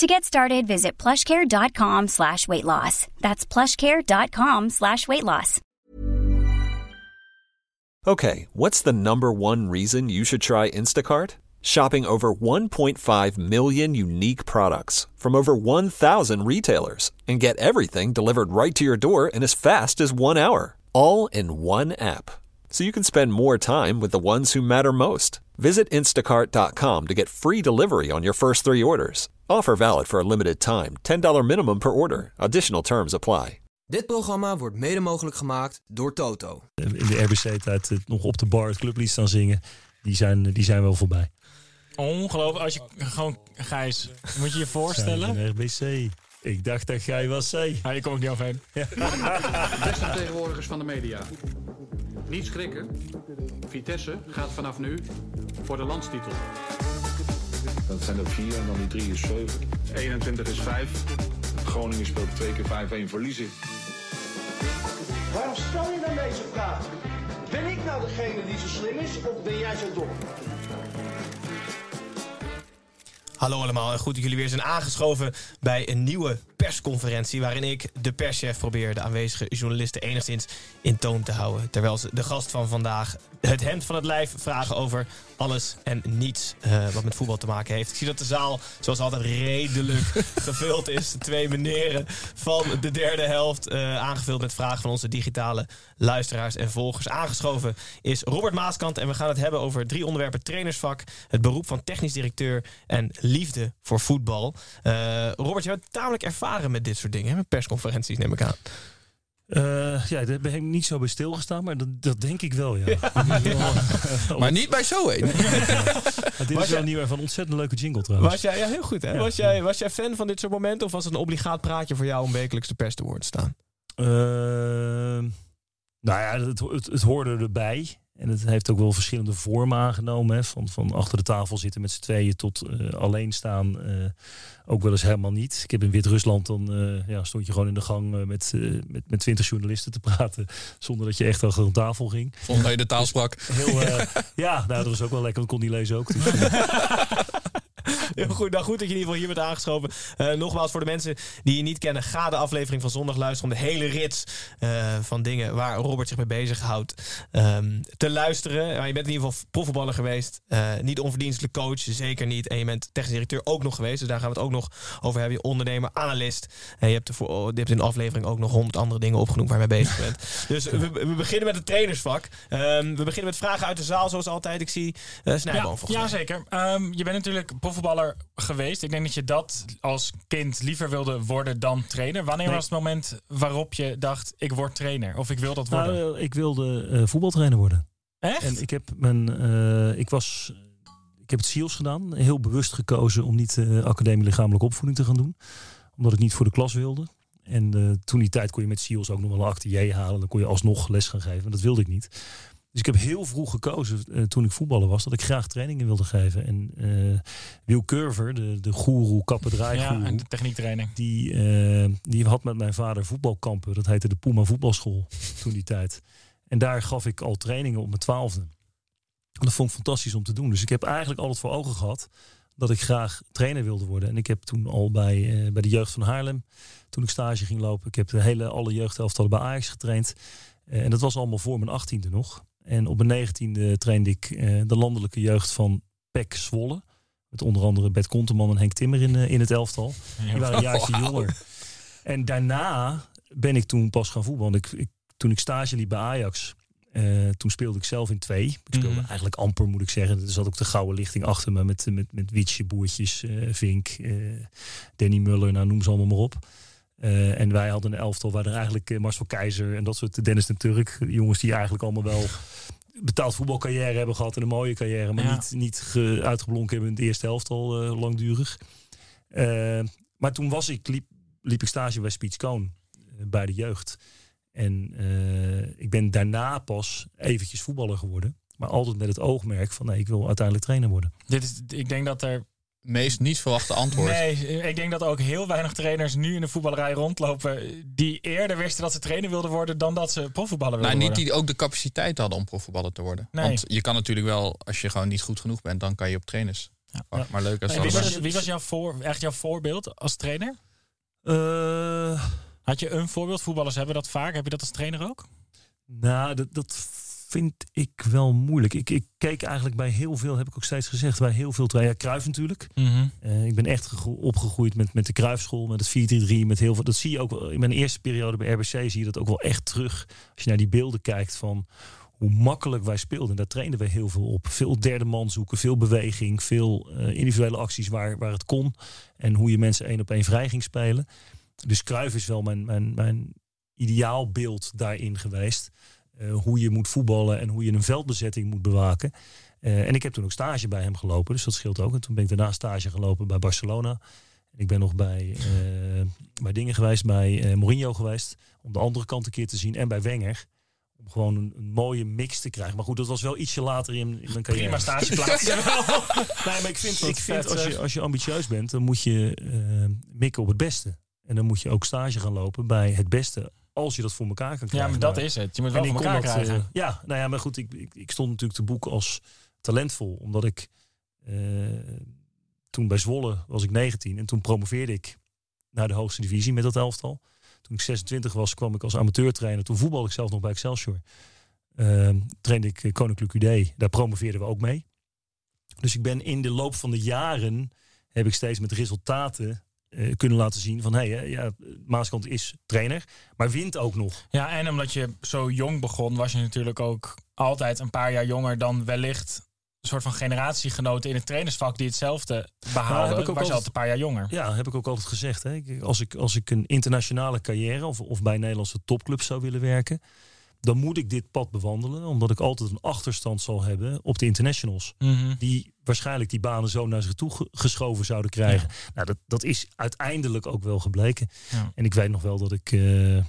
To get started, visit plushcare.com slash weight loss. That's plushcare.com slash weight loss. Okay, what's the number one reason you should try Instacart? Shopping over 1.5 million unique products from over 1,000 retailers and get everything delivered right to your door in as fast as one hour. All in one app. So you can spend more time with the ones who matter most. Visit instacart.com to get free delivery on your first three orders. Offer valid for a limited time. $10 minimum per order. Additional terms apply. Dit programma wordt mede mogelijk gemaakt door Toto. In de RBC-tijd nog op de bar het clublied staan zingen. Die zijn, die zijn wel voorbij. Ongelooflijk. Als je gewoon, Gijs, moet je je voorstellen. Zijn RBC. Ik dacht dat jij was C. Ja, je komt ook niet overheen. Ja. Beste vertegenwoordigers van de media. Niet schrikken. Vitesse gaat vanaf nu voor de landstitel. Dat zijn er vier en dan die drie is zeven. 21 is 5. Groningen speelt twee keer 5-1 verliezen. Waarom stel je dan deze vraag? Ben ik nou degene die zo slim is of ben jij zo dom? Hallo allemaal en goed dat jullie weer zijn aangeschoven bij een nieuwe persconferentie waarin ik, de perschef, probeer de aanwezige journalisten enigszins in toon te houden. Terwijl ze de gast van vandaag het hemd van het lijf vragen over alles en niets uh, wat met voetbal te maken heeft. Ik zie dat de zaal zoals altijd redelijk gevuld is. Twee meneren van de derde helft uh, aangevuld met vragen van onze digitale luisteraars en volgers. Aangeschoven is Robert Maaskant en we gaan het hebben over drie onderwerpen. Trainersvak, het beroep van technisch directeur en liefde voor voetbal. Uh, Robert, je bent tamelijk ervaren met dit soort dingen, met persconferenties neem ik aan. Uh, ja, daar ben ik niet zo bij stilgestaan, maar dat, dat denk ik wel, ja. maar niet bij zo een. dit is wel nieuw van een ontzettend leuke jingle trouwens. Was jij, ja, heel goed hè? Ja. Was, jij, was jij fan van dit soort momenten of was het een obligaat praatje voor jou om wekelijks de pers te woord te staan? Uh, nou ja, het, het, het hoorde erbij. En het heeft ook wel verschillende vormen aangenomen. Hè? Van, van achter de tafel zitten met z'n tweeën tot uh, alleen staan. Uh, ook wel eens helemaal niet. Ik heb in Wit-Rusland dan uh, ja, stond je gewoon in de gang met, met, met twintig journalisten te praten. Zonder dat je echt achter een tafel ging. Vond dat je de taal sprak. Heel, ja, nou, dat was ook wel lekker. Ik kon niet lezen ook. Dus, Heel goed, nou goed dat je in ieder geval hier bent aangeschoven. Uh, nogmaals, voor de mensen die je niet kennen, ga de aflevering van zondag luisteren om de hele rits uh, van dingen waar Robert zich mee bezighoudt um, te luisteren. Maar je bent in ieder geval profvoetballer geweest. Uh, niet onverdienstelijk coach, zeker niet. En je bent technisch directeur ook nog geweest. Dus daar gaan we het ook nog over hebben. Je ondernemer, analist. En je hebt, ervoor, je hebt in de aflevering ook nog honderd andere dingen opgenoemd waar je mee bezig bent. dus we, we, beginnen met het trainersvak. Um, we beginnen met vragen uit de zaal, zoals altijd. Ik zie uh, Snijboom ja, ja, zeker. Um, je bent natuurlijk profvoetballer geweest. Ik denk dat je dat als kind liever wilde worden dan trainer. Wanneer nee. was het moment waarop je dacht, ik word trainer? Of ik wil dat worden? Nou, ik wilde uh, voetbaltrainer worden. Echt? En ik heb mijn, uh, ik was, ik heb het SEALS gedaan. Heel bewust gekozen om niet uh, academie lichamelijke opvoeding te gaan doen. Omdat ik niet voor de klas wilde. En uh, toen die tijd kon je met SEALS ook nog wel een acte halen. Dan kon je alsnog les gaan geven. Dat wilde ik niet. Dus ik heb heel vroeg gekozen uh, toen ik voetballer was dat ik graag trainingen wilde geven. En uh, Wil Curver, de, de goeroe, kappendraai ja, en de techniektraining. Die, uh, die had met mijn vader voetbalkampen. Dat heette de Puma voetbalschool toen die tijd. En daar gaf ik al trainingen op mijn twaalfde. Dat vond ik fantastisch om te doen. Dus ik heb eigenlijk altijd voor ogen gehad dat ik graag trainer wilde worden. En ik heb toen al bij, bij de jeugd van Haarlem, toen ik stage ging lopen, ik heb de hele alle jeugdhelftallen bij Ajax getraind. en dat was allemaal voor mijn achttiende nog. En op mijn negentiende trainde ik uh, de landelijke jeugd van PEC Zwolle. Met onder andere Bert Konteman en Henk Timmer in, uh, in het elftal. Die waren een jaartje wow. jonger. En daarna ben ik toen pas gaan voetballen. Ik, ik, toen ik stage liep bij Ajax, uh, toen speelde ik zelf in twee. Ik speelde mm -hmm. eigenlijk amper, moet ik zeggen. Er zat ook de gouden lichting achter me met, met, met Wietje, Boertjes, Vink, Danny Muller, nou noem ze allemaal maar op. Uh, en wij hadden een elftal waar er eigenlijk uh, Marcel Keizer en dat soort Dennis de Turk, jongens die eigenlijk allemaal wel betaald voetbalcarrière hebben gehad en een mooie carrière, maar ja. niet, niet ge, uitgeblonken hebben in het eerste elftal uh, langdurig. maar toen was ik, liep, liep ik stage bij Speech Cone bij de jeugd. En ik ben daarna pas eventjes voetballer geworden. Maar altijd met het oogmerk van nee, ik wil uiteindelijk trainer worden. Dit is, ik denk dat er Meest niet verwachte antwoord. Nee, ik denk dat ook heel weinig trainers nu in de voetballerij rondlopen. die eerder wisten dat ze trainer wilden worden. dan dat ze profvoetballer wilden Nou, niet worden. die ook de capaciteit hadden om profvoetballer te worden. Nee. Want je kan natuurlijk wel, als je gewoon niet goed genoeg bent, dan kan je op trainers. Maar, maar leuk als En wie, was, wie was jouw, voor, echt jouw voorbeeld als trainer? Eh, Had je een voorbeeld? Voetballers hebben dat vaak. Heb je dat als trainer ook? Nou, dat, dat vind ik wel moeilijk. Ik, ik keek eigenlijk bij heel veel, heb ik ook steeds gezegd, bij heel veel trainers. Ja, Cruijff natuurlijk. Eh, ik ben echt gegro- opgegroeid met, met de Kruifschool, met het 4-3-3, met heel veel. Dat zie je ook wel. In mijn eerste periode bij RBC zie je dat ook wel echt terug. Als je naar die beelden kijkt van hoe makkelijk wij speelden. Daar trainden we heel veel op. Veel derde man zoeken, veel beweging, veel eh, individuele acties waar, waar het kon. En hoe je mensen één op één vrij ging spelen. Dus Cruijff is wel mijn, mijn, mijn ideaalbeeld daarin geweest. Eh, hoe je moet voetballen en hoe je een veldbezetting moet bewaken. Eh, en ik heb toen ook stage bij hem gelopen, dus dat scheelt ook. En toen ben ik daarna stage gelopen bij Barcelona. Ik ben nog bij, eh, bij dingen geweest, bij Mourinho geweest. Om de andere kant een keer te zien. En bij Wenger. Om gewoon een, een mooie mix te krijgen. Maar goed, dat was wel ietsje later in, in mijn carrière. Prima stageplaats. nee, maar ik vind, ik vind als, je, als je ambitieus bent, dan moet je eh, mikken op het beste. En dan moet je ook stage gaan lopen bij het beste. Als je dat voor elkaar kan Ja, krijgen. maar dat is het. Je moet wel voor elkaar krijgen. eh, ja, nou ja, maar goed, ik, ik, ik stond natuurlijk te boek als talentvol. Omdat ik eh, toen bij Zwolle was ik 19 en toen promoveerde ik naar de hoogste divisie met dat elftal. Toen ik 26 was, kwam ik als amateurtrainer. Toen voetbalde ik zelf nog bij Excelsior. Ehm trainde ik eh, Koninklijk UD. Daar promoveerden we ook mee. Dus ik ben in de loop van de jaren heb ik steeds met resultaten eh, kunnen laten zien van hé, hey, ja, Maaskant is trainer, maar wint ook nog. Ja, en omdat je zo jong begon, was je natuurlijk ook altijd een paar jaar jonger dan wellicht een soort van generatiegenoten in het trainersvak die hetzelfde Nou, behaalden. was je altijd- een paar jaar jonger. Ja, heb ik ook altijd gezegd. Hè. Als, ik, als ik een internationale carrière of, of bij een Nederlandse topclub zou willen werken, dan moet ik dit pad bewandelen, omdat ik altijd een achterstand zal hebben op de internationals. Mhm. Die waarschijnlijk die banen zo naar zich toe ge- geschoven zouden krijgen. Nou, dat, dat is uiteindelijk ook wel gebleken. Ja. En ik weet nog wel dat ik eh, eh,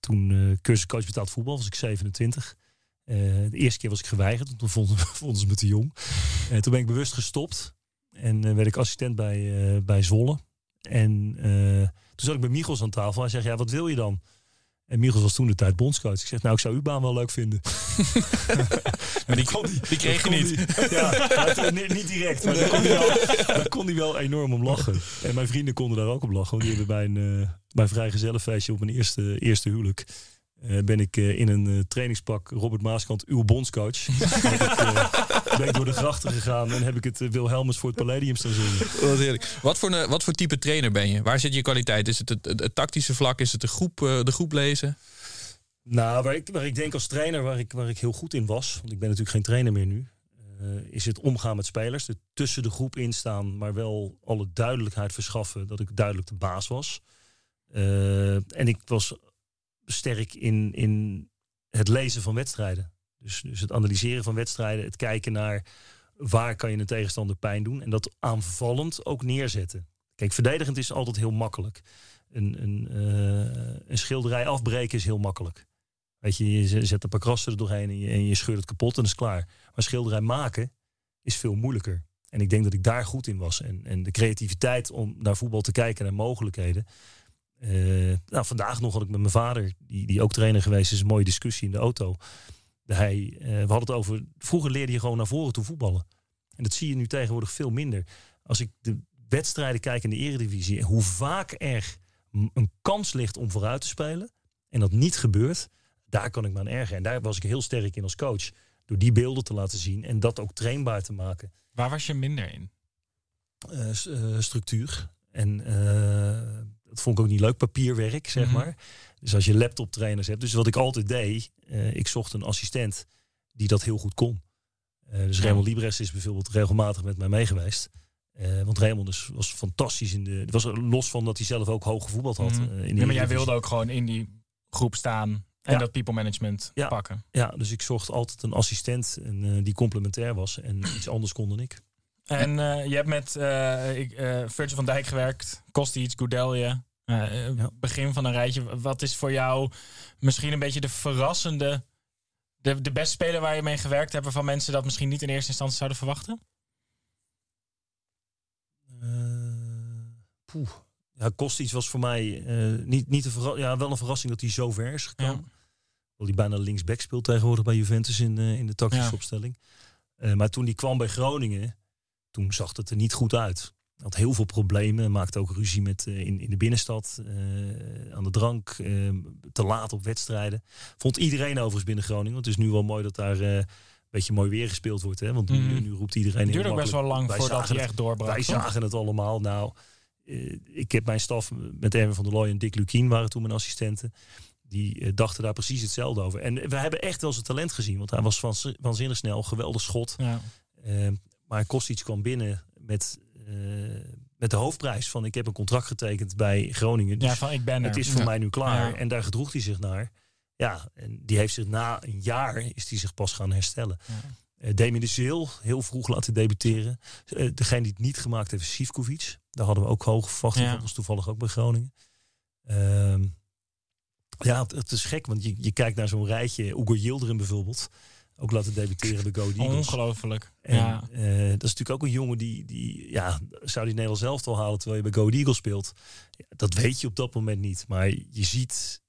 toen eh cursuscoach betaald voetbal, was ik 27. Eh, de eerste keer was ik geweigerd, want toen vonden, vonden ze me te jong. Toen ben ik bewust gestopt. En werd ik assistent bij, bij Zwolle. En toen zat ik met Michels aan tafel. Hij zegt, ja, wat wil je dan? En Michels was toen de tijd bondscoach. Ik zeg, nou, ik zou uw baan wel leuk vinden. Maar die, die kreeg je kon niet. ja, maar niet, niet direct. Maar daar kon, hij wel, daar kon hij wel enorm om lachen. En mijn vrienden konden daar ook op lachen. Want die hebben bij een, eh bij een vrijgezellenfeestje op mijn eerste, eerste huwelijk... eh, ben ik eh, in een eh, trainingspak Robert Maaskant, uw bondscoach. ben, ik, ben ik door de grachten gegaan en heb ik het Wilhelmus voor het Palladium staan zingen. Wat heerlijk. Wat voor, een, wat voor type trainer ben je? Waar zit je kwaliteit? Is het het, het, het tactische vlak? Is het de groep, eh, de groep lezen? Nou, waar ik, waar ik denk als trainer, waar ik, waar ik heel goed in was, want ik ben natuurlijk geen trainer meer nu, eh, is het omgaan met spelers. Er tussen de groep instaan, maar wel alle duidelijkheid verschaffen dat ik duidelijk de baas was. Eh, en ik was sterk in, in het lezen van wedstrijden. Dus, dus het analyseren van wedstrijden, het kijken naar waar kan je een tegenstander pijn doen en dat aanvallend ook neerzetten. Kijk, verdedigend is altijd heel makkelijk. Een, een, eh, een schilderij afbreken is heel makkelijk. Weet je, je zet- een paar krassen er doorheen en je, en je scheurt het kapot en is klaar. Maar schilderij maken is veel moeilijker. En ik denk dat ik daar goed in was. En, en de creativiteit om naar voetbal te kijken, naar mogelijkheden. Eh, nou, vandaag nog had ik met mijn vader, die, die ook trainer geweest is, een mooie discussie in de auto. Hij, eh, we hadden het over, vroeger leerde je gewoon naar voren toe voetballen. En dat zie je nu tegenwoordig veel minder. Als ik de wedstrijden kijk in de eredivisie, hoe vaak er een kans ligt om vooruit te spelen en dat niet gebeurt, daar kan ik me aan ergeren. En daar was ik heel sterk in als coach. Door die beelden te laten zien en dat ook trainbaar te maken. Waar was je minder in? Eh, structuur. En dat vond ik ook niet leuk, papierwerk, zeg Mhm. maar. Dus als je laptoptrainers hebt. Dus wat ik altijd deed, eh, ik zocht een assistent die dat heel goed kon. Eh, dus Ja. Raymond Libres is bijvoorbeeld regelmatig met mij meegeweest. Eh, want Raymond is, was fantastisch in de. Was los van dat hij zelf ook hoog gevoetbald had. Mhm. in de Ja, maar jij wilde ook gewoon in die groep staan en Ja. dat people management pakken. Ja, dus ik zocht altijd een assistent en, die complementair was. En iets anders kon dan ik. En eh, je hebt met eh, ik, eh, Virgil van Dijk gewerkt, Kostic, Goudelje. Eh, Begin van een rijtje. Wat is voor jou misschien een beetje de verrassende... De, de beste speler waar je mee gewerkt hebt... waarvan mensen dat misschien niet in eerste instantie zouden verwachten? Poeh. Ja, Kostic was voor mij niet, niet een ja, wel een verrassing dat hij zo ver is gekomen. Ja. Wel die bijna linksback speelt tegenwoordig bij Juventus in, in de tactische Ja. opstelling. Maar toen hij kwam bij Groningen, toen zag het er niet goed uit. Had heel veel problemen, maakte ook ruzie met, eh, in, in de binnenstad, eh, aan de drank, eh, te laat op wedstrijden. Vond iedereen overigens binnen Groningen. Want het is nu wel mooi dat daar eh, een beetje mooi weer gespeeld wordt. Hè? Want nu, Mhm. nu roept iedereen... Het duurde ook best wel lang wij voordat hij echt doorbrak. Wij zagen het allemaal. Nou, ik heb mijn staf met Erwin van der Looy en Dick Lukien waren toen mijn assistenten. Die dachten daar precies hetzelfde over. En we hebben echt wel zijn talent gezien. Want hij was van, waanzinnig snel, geweldig schot. Ja. Maar Kostic kwam binnen met, eh, met de hoofdprijs van... ik heb een contract getekend bij Groningen. Dus ja, van ik ben er. het is voor Ja. mij nu klaar. Ja. En daar gedroeg hij zich naar. Ja, en die heeft zich na een jaar is die zich pas gaan herstellen. Ja. Eh Damien de Zeel, heel vroeg laten debuteren. Eh, degene die het niet gemaakt heeft, Sivkovic. Daar hadden we ook hoge verwachtingen. Ja. Dat was toevallig ook bij Groningen. Ehm, ja, het, het is gek, want je, je kijkt naar zo'n rijtje. Ugo Yildirim bijvoorbeeld. Ook laten debuteren bij Go Eagles. Ongelooflijk. En, ja. eh, dat is natuurlijk ook een jongen die, die ja, zou die Nederlands zelf al halen terwijl je bij Go Eagles speelt. Ja, dat weet je op dat moment niet. Maar je ziet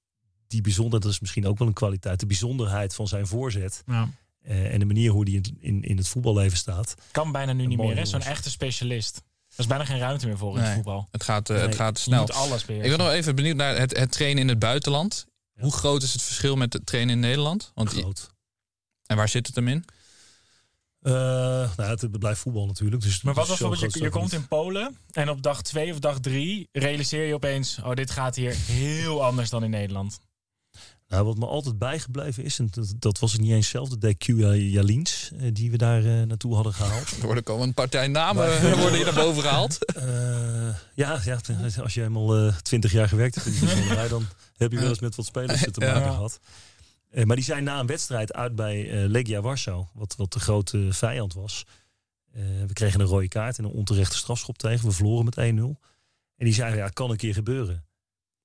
die bijzonderheid, dat is misschien ook wel een kwaliteit, de bijzonderheid van zijn voorzet. Ja. eh, en de manier hoe die in, in, in het voetballeven staat. Kan bijna nu Een niet meer, hè? Zo'n echte specialist. Er is bijna geen ruimte meer voor in het voetbal. Het gaat, eh, Nee, het gaat Je snel. moet alles Ik beheersen. ben nog even benieuwd naar het, het trainen in het buitenland. Ja. Hoe groot is het verschil met het trainen in Nederland? Want, Groot. En waar zit het hem in? Eh, nou, het, het blijft voetbal natuurlijk. Dus Maar wat was bijvoorbeeld, je, je komt in Polen en op dag twee of dag drie realiseer je opeens, oh dit gaat hier heel anders dan in Nederland. Nou, wat me altijd bijgebleven is, en dat, dat was het niet eens zelf, de DQ Jalins, eh, die we daar eh, naartoe hadden gehaald. Er worden komen een partij namen worden hier naar boven gehaald. Eh, ja, ja, als je helemaal twintig jaar gewerkt hebt in de bijzonderheid, dan heb je wel eens met wat spelers te Ja. maken gehad. Eh, maar die zijn na een wedstrijd uit bij eh, Legia Warschau, wat, wat de grote vijand was. Eh, we kregen een rode kaart en een onterechte strafschop tegen. We verloren met 1-0. En die zeiden, ja, kan een keer gebeuren.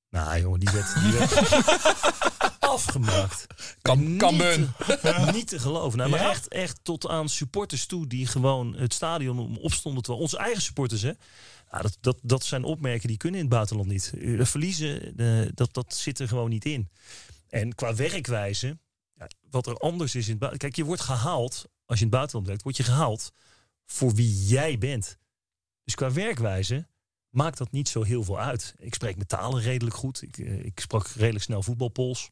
Nou jongen, die werd, die werd afgemaakt. Kan- Niet te- Niet te geloven. Nou, maar Ja? echt, echt tot aan supporters toe die gewoon het stadion opstonden. Terwijl onze eigen supporters, hè. Nou, dat, dat, dat zijn opmerkingen die kunnen in het buitenland niet. Verliezen, dat, dat zit er gewoon niet in. En qua werkwijze, ja, wat er anders is in het buitenland. Kijk, je wordt gehaald, als je in het buitenland werkt, word je gehaald voor wie jij bent. Dus qua werkwijze maakt dat niet zo heel veel uit. Ik spreek mijn talen redelijk goed. Ik, eh, ik sprak redelijk snel voetbalpols.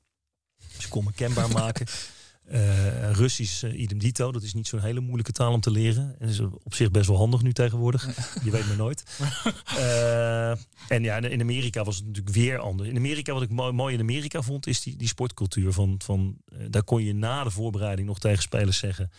Dus ik kon me kenbaar maken. Eh, Russisch, eh, idem dito. Dat is niet zo'n hele moeilijke taal om te leren. En is op zich best wel handig nu tegenwoordig. Je weet maar nooit. Eh, en ja, in Amerika was het natuurlijk weer anders. In Amerika, wat ik mooi, mooi in Amerika vond, is die, die sportcultuur. Van, van, daar kon je na de voorbereiding nog tegen spelers zeggen...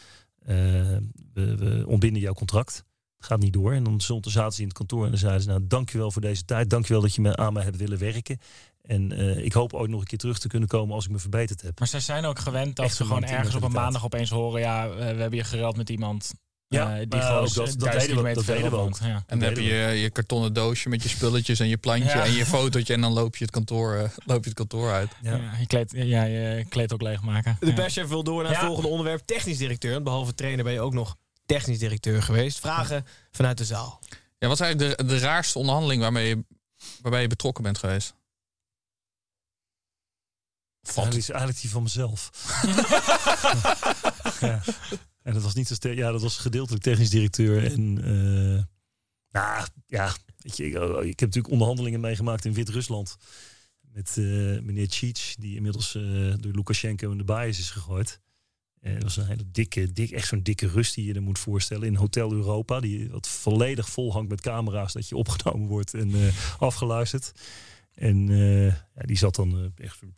we, we ontbinden jouw contract. Het gaat niet door. En dan zaten ze in het kantoor en dan zeiden ze... nou, dankjewel voor deze tijd. Dankjewel dat je me, aan mij hebt willen werken. En eh, ik hoop ooit nog een keer terug te kunnen komen als ik me verbeterd heb. Maar zij zijn ook gewend dat Echt ze gewoon ergens op een maandag opeens horen, ja, eh, we hebben je gereld met iemand Ja, eh, die maar gewoon ook dat- dat, deden we- dat deden we ook. Ja. En dan heb je je kartonnen doosje met je spulletjes en je plantje Ja. en je fotootje. En dan loop je het kantoor, loop je het kantoor uit. Ja. Ja, je, kleed, ja, je kleed ook leegmaken. De Ja. perschef wil door naar het Ja. volgende onderwerp. Technisch directeur. Behalve trainer ben je ook nog technisch directeur geweest. Vragen vanuit de zaal. Ja, wat is eigenlijk de, de raarste onderhandeling waarmee je, waarbij je betrokken bent geweest? Eigenlijk is eigenlijk die van mezelf. ja. En dat was niet zo sterk. Ja, dat was gedeeltelijk technisch directeur. En eh, nou ja, weet je, ik, oh, ik heb natuurlijk onderhandelingen meegemaakt in Wit-Rusland. Met eh, meneer Cheech, die inmiddels eh, door Lukashenko in de bias is gegooid. En dat was een hele dikke, dik, echt zo'n dikke rust die je je moet voorstellen. In Hotel Europa, die wat volledig vol hangt met camera's, dat je opgenomen wordt en eh, afgeluisterd. En eh, ja, die zat dan eh, echt een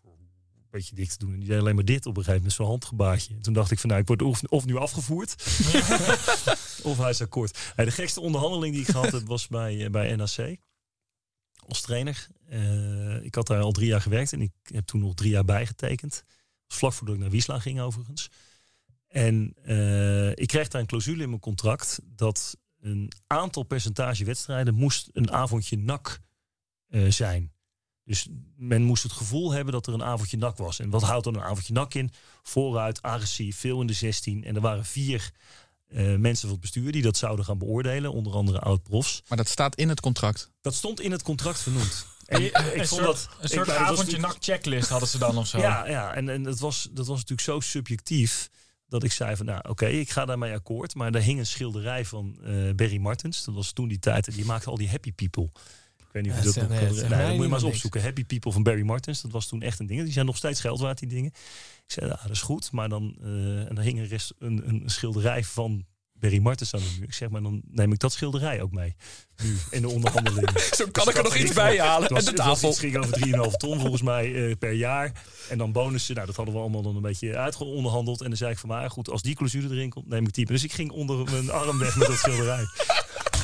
beetje dik te doen. En die deed alleen maar dit op een gegeven moment, zo'n handgebaartje. En toen dacht ik van, nou, ik word of, of nu afgevoerd, of hij is akkoord. De gekste onderhandeling die ik gehad heb, was bij, eh, bij NAC. Als trainer. Eh, ik had daar al drie jaar gewerkt en ik heb toen nog drie jaar bijgetekend. Vlak voordat ik naar Wiesla ging overigens. En eh, ik kreeg daar een clausule in mijn contract dat een aantal percentage wedstrijden moest een avondje nak eh, zijn. Dus men moest het gevoel hebben dat er een avondje nak was. En wat houdt dan een avondje nak in? Vooruit, agressief, veel in de 16. En er waren vier eh, mensen van het bestuur die dat zouden gaan beoordelen. Onder andere oud-profs. Maar dat staat in het contract. Dat stond in het contract vernoemd. En Een, ik vond soort, dat een soort ik- avondje nak checklist hadden ze dan of zo. Ja, ja en, en dat, was, dat was natuurlijk zo subjectief dat ik zei van, nou oké, ik ga daarmee akkoord. Maar daar hing een schilderij van eh Barry Martens. Dat was toen die tijd. En die maakte al die happy people. Ik weet niet of Ja, dat nog nee, kan nee, moet je maar eens opzoeken. Happy people van Barry Martens. Dat was toen echt een ding. Die zijn nog steeds geld waard, die dingen. Ik zei, ja, dat is goed. Maar dan, eh, en dan hing er rest een, een schilderij van Barry Martens aan de muur. Ik zeg, maar dan neem ik dat schilderij ook mee. Nu, in de onderhandelingen. Zo Dus kan ik er nog iets bij halen. Het was, En de tafel. ging over 3,5 ton volgens mij eh, per jaar. En dan bonussen. Nou, dat hadden we allemaal dan een beetje uitgeonderhandeld. En dan zei ik van, maar goed, als die clausule erin komt, neem ik die. Dus ik ging onder mijn arm weg met dat schilderij.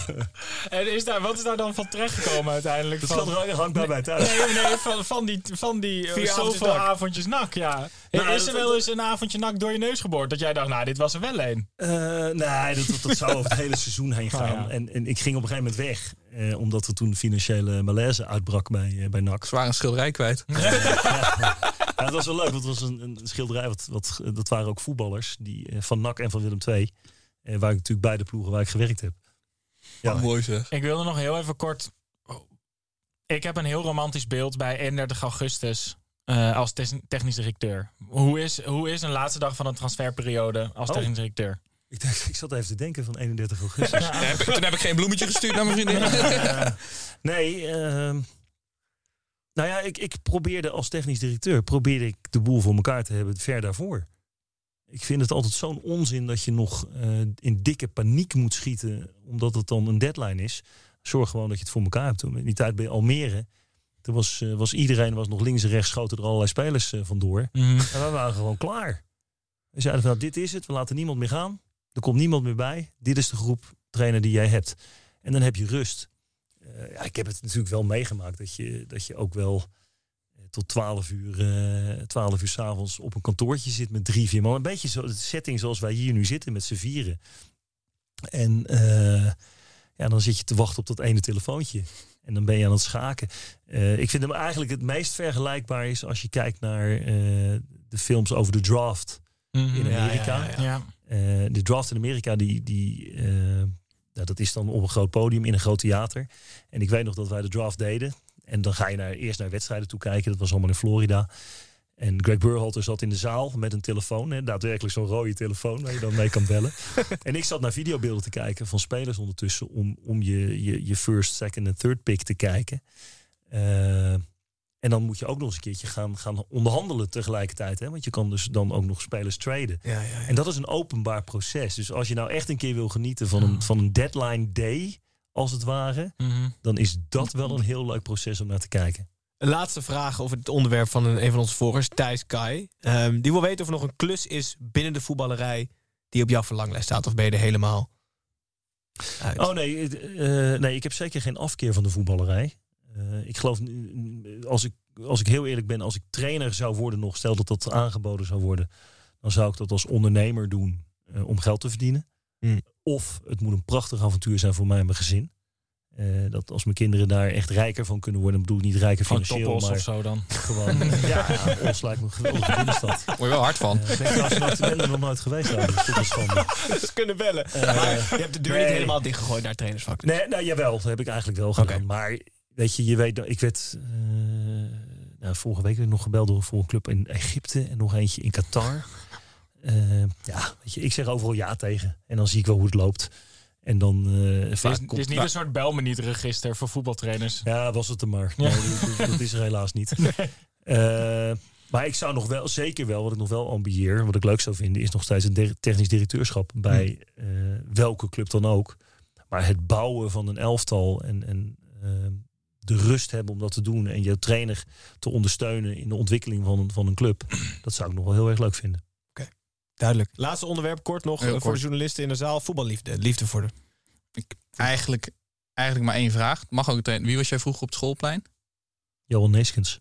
En is daar, wat is daar dan van terechtgekomen uiteindelijk? Dat van, hangt bij mij thuis. Nee, nee, van, van die, van die eh, Vier avondjes zoveel nak. avondjes nak, ja. Nou, is er dat- wel eens een avondje nak door je neus geboord? Dat jij dacht, nou, dit was er wel een. Eh, nee, dat, dat, dat zou over het hele seizoen heen gaan. ja. en, en ik ging op een gegeven moment weg. Eh, omdat er toen financiële malaise uitbrak bij, eh, bij NAC. Ze waren een schilderij kwijt. Ja, dat was wel leuk, want het was een, een schilderij. Wat, wat, dat waren ook voetballers die, eh, van NAC en van Willem II. Eh, waar ik natuurlijk beide ploegen waar ik gewerkt heb. Ja, Mooi zeg. Ik wilde nog heel even kort... Ik heb een heel romantisch beeld bij 31 augustus eh, als technisch directeur. Hoe is, hoe is een laatste dag van een transferperiode als Oh. technisch directeur? ik, dacht, ik zat even te denken van 31 augustus. Toen heb, ik, toen heb ik geen bloemetje gestuurd naar mijn vriendin. Nee, ehm, nou ja, ik, ik probeerde als technisch directeur probeerde ik de boel voor elkaar te hebben ver daarvoor. Ik vind het altijd zo'n onzin dat je nog eh, in dikke paniek moet schieten omdat het dan een deadline is. Zorg gewoon dat je het voor elkaar hebt. In die tijd bij Almere, toen was, eh, was iedereen was nog links en rechts schoten er allerlei spelers eh, vandoor. En we waren gewoon klaar. We zeiden van, nou, dit is het, we laten niemand meer gaan. Er komt niemand meer bij. Dit is de groep trainer die jij hebt. En dan heb je rust. Ja, ik heb het natuurlijk wel meegemaakt dat je, dat je ook wel tot 12 uur, eh 12 uur s'avonds op een kantoortje zit met drie, vier man. Een beetje zo de setting zoals wij hier nu zitten met z'n vieren. En eh, ja, dan zit je te wachten op dat ene telefoontje. En dan ben je aan het schaken. Eh, ik vind hem eigenlijk het meest vergelijkbaar is als je kijkt naar de films over de draft in Ja, Amerika. ja, ja, ja. Ja. De draft in Amerika, die, die, dat is dan op een groot podium in een groot theater. En ik weet nog dat wij de draft deden. En dan ga je naar, eerst naar wedstrijden toe kijken. Dat was allemaal in Florida. En Greg Burhalter zat in de zaal met een telefoon. Hè, daadwerkelijk zo'n rode telefoon waar je dan mee kan bellen. en ik zat naar videobeelden te kijken van spelers ondertussen. Om, om je, je, je first, second en third pick te kijken. Eh, en dan moet je ook nog eens een keertje gaan, gaan onderhandelen tegelijkertijd. Hè? Want je kan dus dan ook nog spelers traden. Ja, ja, ja. En dat is een openbaar proces. Dus als je nou echt een keer wil genieten van een, van een deadline day, als het ware, Mhm. dan is dat wel een heel leuk proces om naar te kijken. Een laatste vraag over het onderwerp van een, een van onze volgers, Thijs Kai. Ehm, die wil weten of er nog een klus is binnen de voetballerij die op jouw verlanglijst staat. Of ben je er helemaal uit? Oh nee, eh, nee, ik heb zeker geen afkeer van de voetballerij. Eh, ik geloof, mm, als ik, als ik heel eerlijk ben, als ik trainer zou worden nog, stel dat dat aangeboden zou worden, dan zou ik dat als ondernemer doen eh, om geld te verdienen. Hmm. Of het moet een prachtig avontuur zijn voor mij en mijn gezin. Eh, dat als mijn kinderen daar echt rijker van kunnen worden, bedoel ik niet rijker Gewoon financieel, maar of zo dan. gewoon. ja, ja, Os lijkt me een geweldige binnenstad. Word je wel hard van. Eh, ik ben trouwens er nog nooit geweest. Dat is. Ze kunnen bellen. Eh, maar je hebt de deur nee. niet helemaal dichtgegooid naar het trainersvak. dus. Nee, nou jawel, dat heb ik eigenlijk wel gedaan. Maar weet je, je weet, dat- ik werd eh, nou, vorige week werd ik nog gebeld door voor een club in Egypte en nog eentje in Qatar. Eh, ja, weet je, ik zeg overal ja tegen. En dan zie ik wel hoe het loopt. En dan eh Het is, komt... het is niet een soort belmeniet-register voor voetbaltrainers. Ja, was het er maar. Ja. Nee, dat, is er helaas niet. Eh, maar ik zou nog wel, zeker wel, wat ik nog wel ambieer, wat ik leuk zou vinden, is nog steeds een technisch directeurschap bij eh, welke club dan ook. Maar het bouwen van een elftal en, en de rust hebben om dat te doen en je trainer te ondersteunen in de ontwikkeling van een, van een club, dat zou ik nog wel heel erg leuk vinden. Duidelijk. Laatste onderwerp, kort nog, Heel voor kort. de journalisten in de zaal. Voetballiefde. Liefde voor de... Ik, eigenlijk, eigenlijk maar één vraag. Mag ook meteen. Wie was jij vroeger op het schoolplein? Johan Neeskens.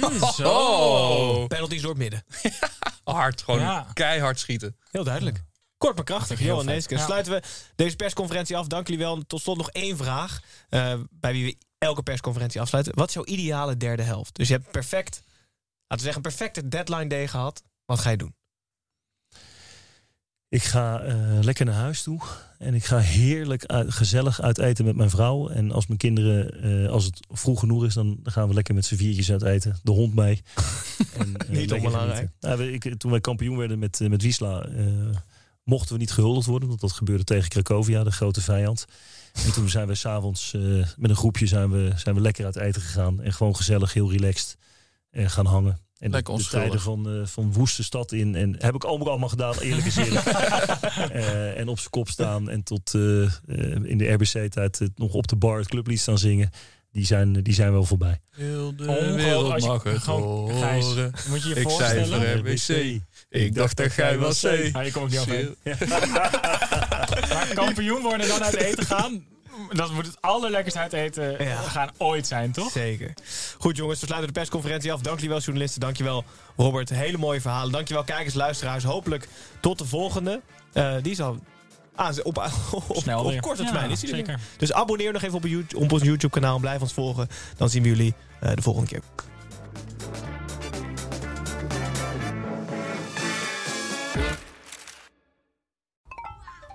Oh. Penalties door het midden. Hard, gewoon Ja. keihard schieten. Heel duidelijk. Kort maar krachtig. Johan. Neeskens. Ja. Sluiten we deze persconferentie af. Dank jullie wel. Tot slot nog één vraag. eh, bij wie we elke persconferentie afsluiten. Wat is jouw ideale derde helft? Dus je hebt perfect, laten we zeggen, een perfecte deadline day gehad. Wat ga je doen? Ik ga eh, lekker naar huis toe. En ik ga heerlijk uit, gezellig uit eten met mijn vrouw. En als mijn kinderen, eh, als het vroeg genoeg is, dan gaan we lekker met z'n viertjes uit eten. De hond mee. en, eh, Niet onbelangrijk. Nou, ik, toen wij kampioen werden met, met Wiesla, mochten we niet gehuldigd worden. Want dat gebeurde tegen Cracovia, de grote vijand. En toen zijn we s'avonds met een groepje zijn we, zijn we lekker uit eten gegaan. En gewoon gezellig, heel relaxed gaan hangen. En de, de tijden van, eh, van woeste stad in. En heb ik allemaal, allemaal gedaan, eerlijk is eerlijk. Eh, en op zijn kop staan en tot eh, eh, in de RBC-tijd nog op de bar het clublied staan zingen. Die zijn, die zijn wel voorbij. Heel de Ongelooflijk. wereld mag het gewoon- Gijs, horen. moet je je Ik zei voorstellen? voor RBC. Ik dacht dat jij was C. Ja, je ook niet. Schreeuw. Maar kampioen worden en dan uit eten gaan... Dat moet het allerlekkerste uit eten Ja. gaan ooit zijn, toch? Zeker. Goed jongens, we sluiten de persconferentie af. Dankjewel journalisten, dankjewel Robert. Hele mooie verhalen. Dankjewel kijkers, luisteraars. Hopelijk tot de volgende. Eh, die is al aan, op, op, Snel op weer. korte Ja, termijn. Is er zeker. weer. Dus abonneer nog even op, YouTube, op ons YouTube kanaal en blijf ons volgen. Dan zien we jullie eh, de volgende keer.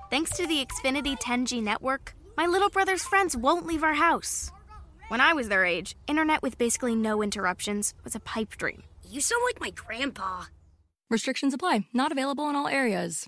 Thanks to the Xfinity 10G network, my little brother's friends won't leave our house. When I was their age, internet with basically no interruptions was a pipe dream. You sound like my grandpa. Restrictions apply. Not available in all areas.